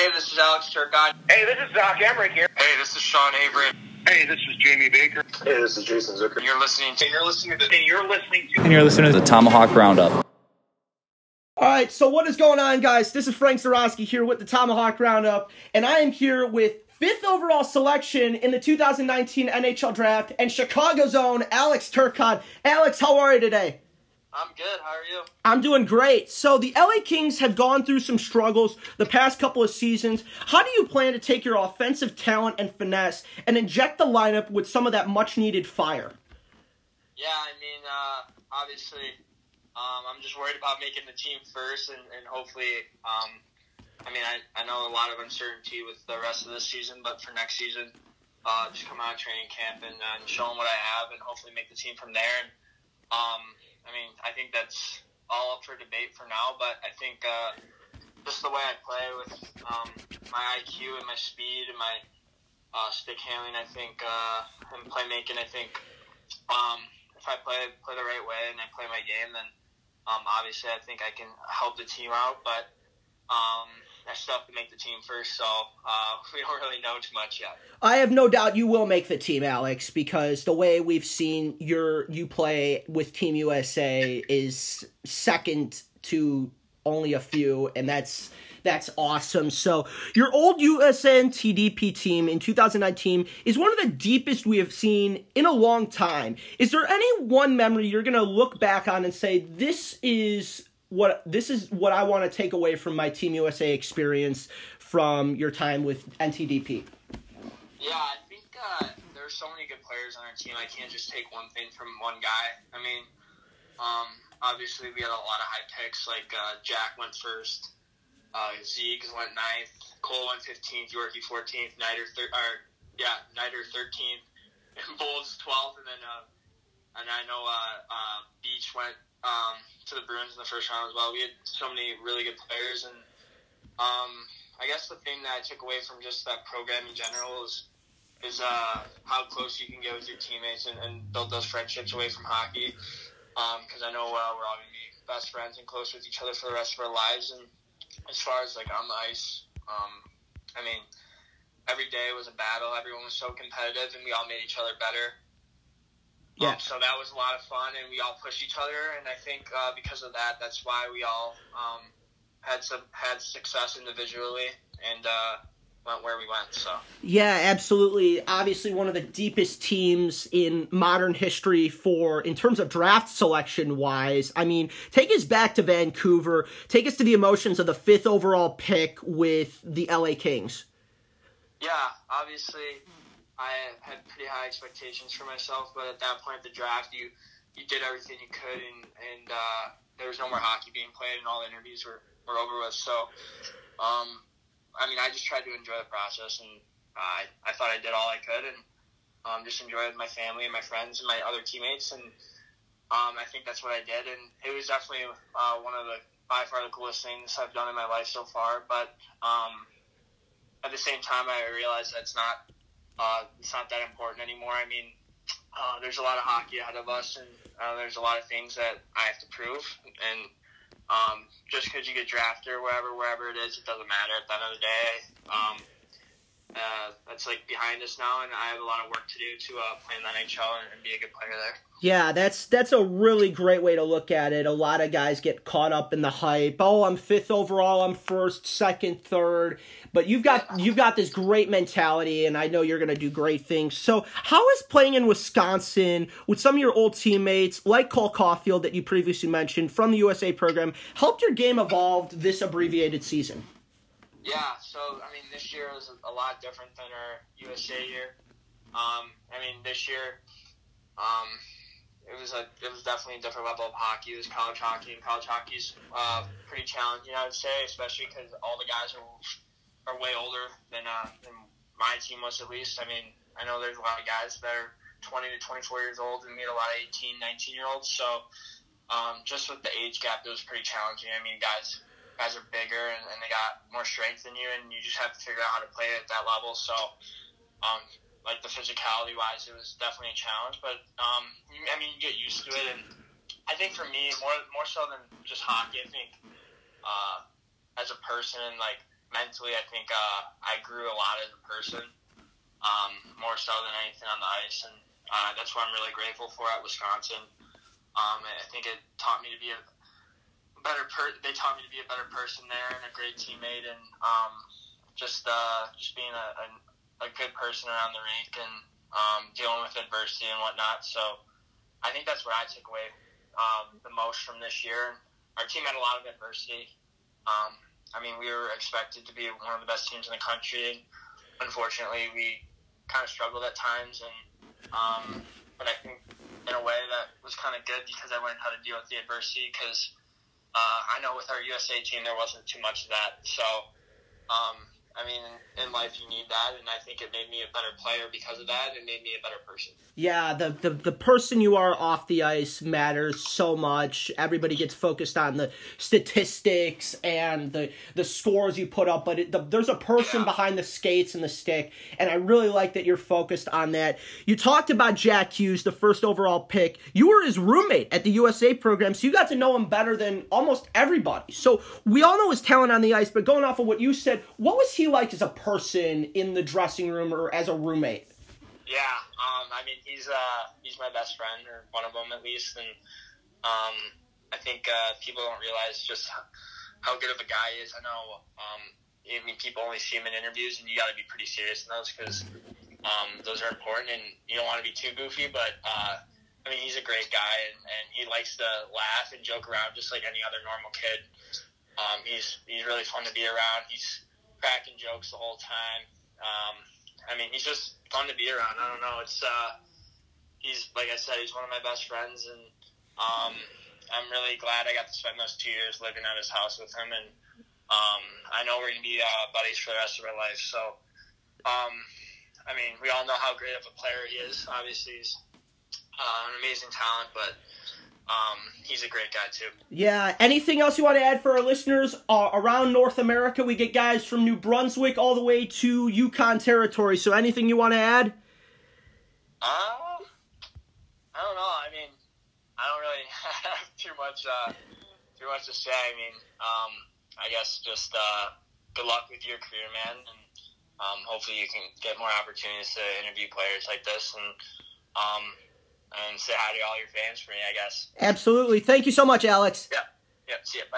Hey, this is Alex Turcotte. Hey, this is Zach Emmerich here. Hey, this is Sean Avery. Hey, this is Jamie Baker. Hey, this is Jason Zucker. And you're listening to. You're listening to. And you're listening to. And you're listening to the Tomahawk Roundup. All right, so what is going on, guys? This is Frank Zarowski here with the Tomahawk Roundup, and I am here with fifth overall selection in the 2019 NHL Draft and Chicago's own Alex Turcotte. Alex, how are you today? I'm good. How are you? I'm doing great. So the LA Kings have gone through some struggles the past couple of seasons. How do you plan to take your offensive talent and finesse and inject the lineup with some of that much needed fire? Yeah, I mean, uh, obviously, um, I'm just worried about making the team first, and, and hopefully, um, I mean, I, I know a lot of uncertainty with the rest of this season, but for next season, uh, just come out of training camp and, uh, and show them what I have, and hopefully make the team from there. And um, I mean, I think that's all up for debate for now, but I think uh, just the way I play with um, my IQ and my speed and my uh, stick handling, I think, uh, and playmaking, I think um, if I play play the right way and I play my game, then um, obviously I think I can help the team out, but um, Still have to make the team first, so uh, we don't really know too much yet. I have no doubt you will make the team, Alex, because the way we've seen your you play with Team USA is second to only a few, and that's that's awesome. So your old USN TDP team in 2019 is one of the deepest we have seen in a long time. Is there any one memory you're gonna look back on and say this is what this is what I want to take away from my Team USA experience from your time with NTDP? Yeah, I think uh, there's so many good players on our team. I can't just take one thing from one guy. I mean, um, obviously we had a lot of high picks. Like uh, Jack went first, uh, went ninth, Cole went fifteenth, Yorkie fourteenth, Nider thir- or yeah, Nider thirteenth, and twelfth, and then uh, and I know uh, uh, Beach went um, to the Bruins in the first round as well. We had so many really good players, and um, I guess the thing that I took away from just that program in general is is uh, how close you can get with your teammates and, and build those friendships away from hockey. Because um, I know uh, we're all gonna be best friends and close with each other for the rest of our lives. And as far as like on the ice, um, I mean, every day was a battle. Everyone was so competitive, and we all made each other better. Yeah. Um, so that was a lot of fun, and we all pushed each other. And I think uh, because of that, that's why we all um, had some had success individually and uh, went where we went. So Yeah, absolutely. Obviously, one of the deepest teams in modern history for in terms of draft selection wise. I mean, take us back to Vancouver. Take us to the emotions of the fifth overall pick with the LA Kings. yeah, obviously, I had pretty high expectations for myself, but at that point of the draft, you you did everything you could, and and uh, there was no more hockey being played, and all the interviews were, were over with. So, um, I mean, I just tried to enjoy the process, and I I thought I did all I could, and um, just enjoyed my family and my friends and my other teammates, and um, I think that's what I did, and it was definitely uh, one of the by far the coolest things I've done in my life so far. But um, at the same time, I realized that's not uh, it's not that important anymore. I mean, uh, there's a lot of hockey ahead of us, and uh, there's a lot of things that I have to prove. And um, just because you get drafted or wherever, wherever it is, it doesn't matter. At the end of the day, um, uh, that's like behind us now, and I have a lot of work to do to uh, play in the NHL and, and be a good player there. Yeah, that's that's a really great way to look at it. A lot of guys get caught up in the hype. Oh, I'm fifth overall. I'm first, second, third. But you've got you've got this great mentality, and I know you're going to do great things. So, how is playing in Wisconsin with some of your old teammates, like Cole Caufield that you previously mentioned from the USA program, helped your game evolve this abbreviated season? Yeah, so I mean, this year was a lot different than our USA year. Um, I mean, this year, um, it was a it was definitely a different level of hockey. It was college hockey, and college hockey's uh, pretty challenging, I would say, especially because all the guys are are way older than uh, than my team was at least. I mean, I know there's a lot of guys that are 20 to 24 years old, and we had a lot of 18, 19 year olds. So um, just with the age gap, it was pretty challenging. I mean, guys guys are bigger and, and they got more strength than you, and you just have to figure out how to play at that level. So, um, like the physicality wise, it was definitely a challenge. But um, I mean, you get used to it, and I think for me, more more so than just hockey, I think uh, as a person, like mentally, I think uh, I grew a lot as a person, um, more so than anything on the ice, and uh, that's what I'm really grateful for at Wisconsin. Um, I think it taught me to be a better per. They taught me to be a better person there and a great teammate, and um, just uh, just being a, a, a good person around the rink and um, dealing with adversity and whatnot. So I think that's what I took away um, the most from this year. Our team had a lot of adversity. Um, I mean, we were expected to be one of the best teams in the country. Unfortunately, we kind of struggled at times, and um, but I think in a way that was kind of good because I learned how to deal with the adversity. Because uh, I know with our USA team there wasn't too much of that. So, um, I mean, in life you need that, and I think it made me a better player because of that. It made me a better person. Yeah, the, the the person you are off the ice matters so much. Everybody gets focused on the statistics and the the scores you put up, but it, the, there's a person Yeah. behind the skates and the stick, and I really like that you're focused on that. You talked about Jack Hughes, the first overall pick. You were his roommate at the USA program, so you got to know him better than almost everybody. So we all know his talent on the ice, but going off of what you said, what was he like as a person in the dressing room or as a roommate? Yeah, um, I mean he's uh, he's my best friend or one of them at least, and um, I think uh, people don't realize just how, how good of a guy he is. I know, um, I mean people only see him in interviews, and you got to be pretty serious in those because um, those are important, and you don't want to be too goofy. But uh, I mean he's a great guy, and, and he likes to laugh and joke around just like any other normal kid. Um, he's he's really fun to be around. He's cracking jokes the whole time. Um, I mean, he's just fun to be around. I don't know. It's uh, he's like I said, he's one of my best friends, and um, I'm really glad I got to spend those two years living at his house with him. And um, I know we're gonna be uh, buddies for the rest of our life. So, um, I mean, we all know how great of a player he is. Obviously, he's uh, an amazing talent, but um, he's a great guy too. Yeah. Anything else you want to add for our listeners uh, around North America? We get guys from New Brunswick all the way to Yukon territory. So anything you want to add? Uh, I don't know. I mean, I don't really have too much, uh, too much to say. I mean, um, I guess just uh, good luck with your career, man, and um, hopefully you can get more opportunities to interview players like this, and um, and say hi to all your fans for me. I guess. Absolutely. Thank you so much, Alex. Yeah. Yeah. See ya. Bye.